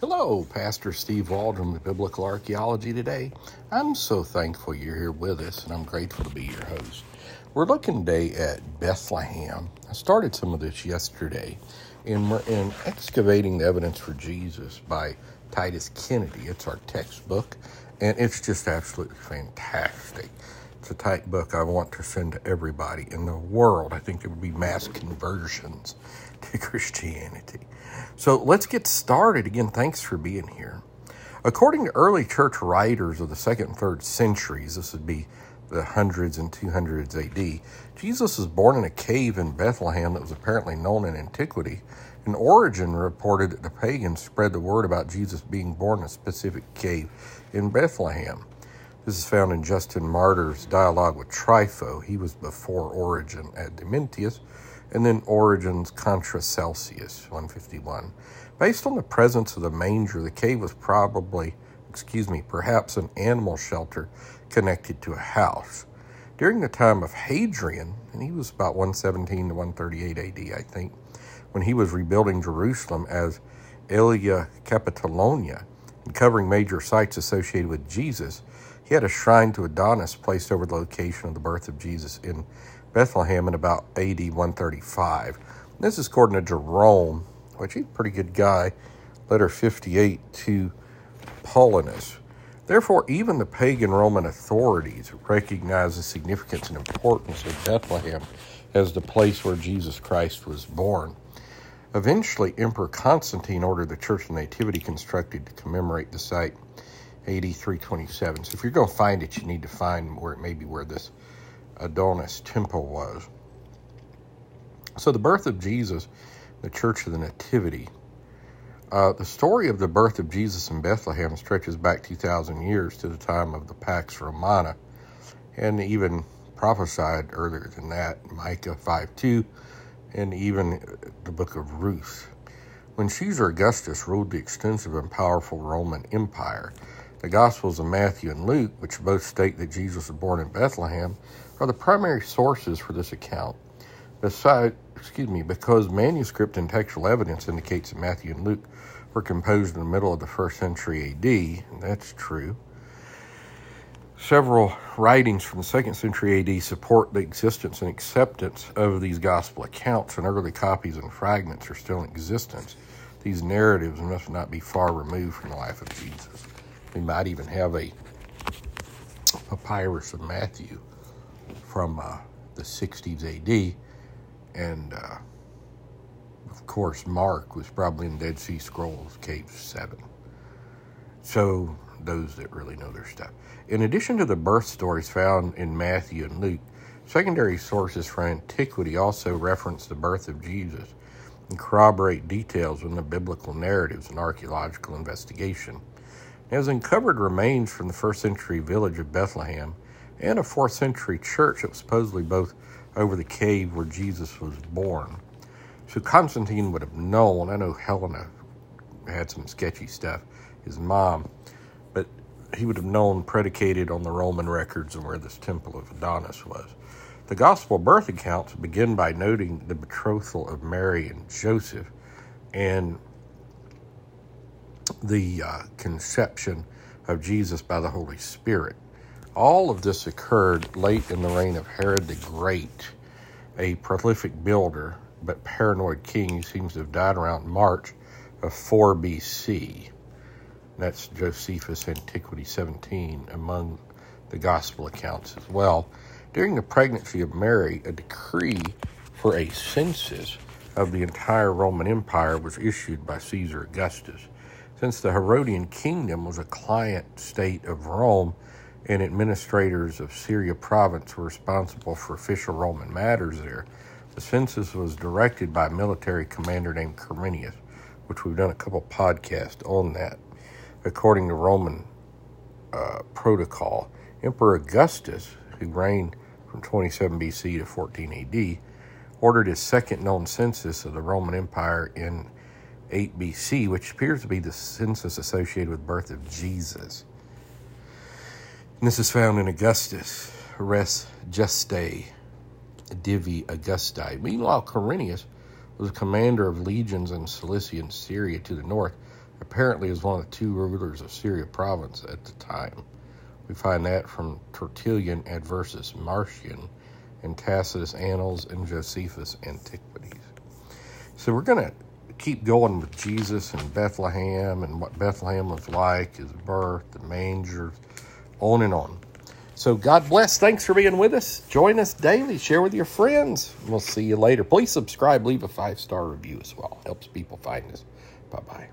Hello, Pastor Steve Waldron with Biblical Archaeology today. I'm so thankful you're here with us, and I'm grateful to be your host. We're looking today at Bethlehem. I started some of this yesterday, and we're in Excavating the Evidence for Jesus by Titus Kennedy. It's our textbook, and it's just absolutely fantastic. It's a type book I want to send to everybody in the world. I think there would be mass conversions to Christianity. So let's get started. Again, thanks for being here. According to early church writers of the second and third centuries, this would be the hundreds and 200s AD, Jesus was born in a cave in Bethlehem that was apparently known in antiquity. And Origen reported that the pagans spread the word about Jesus being born in a specific cave in Bethlehem. This is found in Justin Martyr's dialogue with Trypho. He was before Origen at Dementius, and then Origen's Contra Celsius, 151. Based on the presence of the manger, the cave was probably, excuse me, perhaps an animal shelter connected to a house. During the time of Hadrian, and he was about 117 to 138 AD, I think, when he was rebuilding Jerusalem as Aelia Capitolina and covering major sites associated with Jesus, he had a shrine to Adonis placed over the location of the birth of Jesus in Bethlehem in about AD 135. This is according to Jerome, which he's a pretty good guy, letter 58 to Paulinus. Therefore, even the pagan Roman authorities recognize the significance and importance of Bethlehem as the place where Jesus Christ was born. Eventually, Emperor Constantine ordered the Church of Nativity constructed to commemorate the site AD 327. So if you're going to find it, you need to find where it may be where this Adonis temple was. So the birth of Jesus, the Church of the Nativity. Uh, the story of the birth of Jesus in Bethlehem stretches back 2,000 years to the time of the Pax Romana, and even prophesied earlier than that, Micah 5:2, and even the book of Ruth. When Caesar Augustus ruled the extensive and powerful Roman Empire, the Gospels of Matthew and Luke, which both state that Jesus was born in Bethlehem, are the primary sources for this account. Besides, excuse me, because manuscript and textual evidence indicates that Matthew and Luke were composed in the middle of the first century AD, that's true. Several writings from the second century AD support the existence and acceptance of these gospel accounts, and early copies and fragments are still in existence. These narratives must not be far removed from the life of Jesus. We might even have a papyrus of Matthew from uh, the 60s AD. And uh, of course, Mark was probably in Dead Sea Scrolls, Cave 7. So, those that really know their stuff. In addition to the birth stories found in Matthew and Luke, secondary sources from antiquity also reference the birth of Jesus and corroborate details in the biblical narratives and archaeological investigation has uncovered remains from the first century village of Bethlehem and a fourth century church that was supposedly both over the cave where Jesus was born. So Constantine would have known. I know Helena had some sketchy stuff, his mom, but he would have known predicated on the Roman records and where this temple of Adonis was. The gospel birth accounts begin by noting the betrothal of Mary and Joseph and the uh, conception of Jesus by the Holy Spirit. All of this occurred late in the reign of Herod the Great, a prolific builder but paranoid king who seems to have died around March of 4 BC. That's Josephus Antiquity 17 among the gospel accounts as well. During the pregnancy of Mary, a decree for a census of the entire Roman Empire was issued by Caesar Augustus. Since the Herodian kingdom was a client state of Rome and administrators of Syria province were responsible for official Roman matters there, the census was directed by a military commander named Quirinius, which we've done a couple podcasts on that. According to Roman uh, protocol, Emperor Augustus, who reigned from 27 BC to 14 AD, ordered his second known census of the Roman Empire in 8 BC, which appears to be the census associated with birth of Jesus. And this is found in Augustus, Res Gestae, Divi Augusti. Meanwhile, Quirinius was a commander of legions in Cilicia and Syria to the north, apparently is one of the two rulers of Syria province at the time. We find that from Tertullian Adversus Marcion and Tacitus Annals and Josephus Antiquities. So we're going to keep going with Jesus and Bethlehem and what Bethlehem was like, his birth, the manger, on and on. So God bless. Thanks for being with us. Join us daily. Share with your friends. We'll see you later. Please subscribe. Leave a five star review as well. Helps people find us. Bye bye.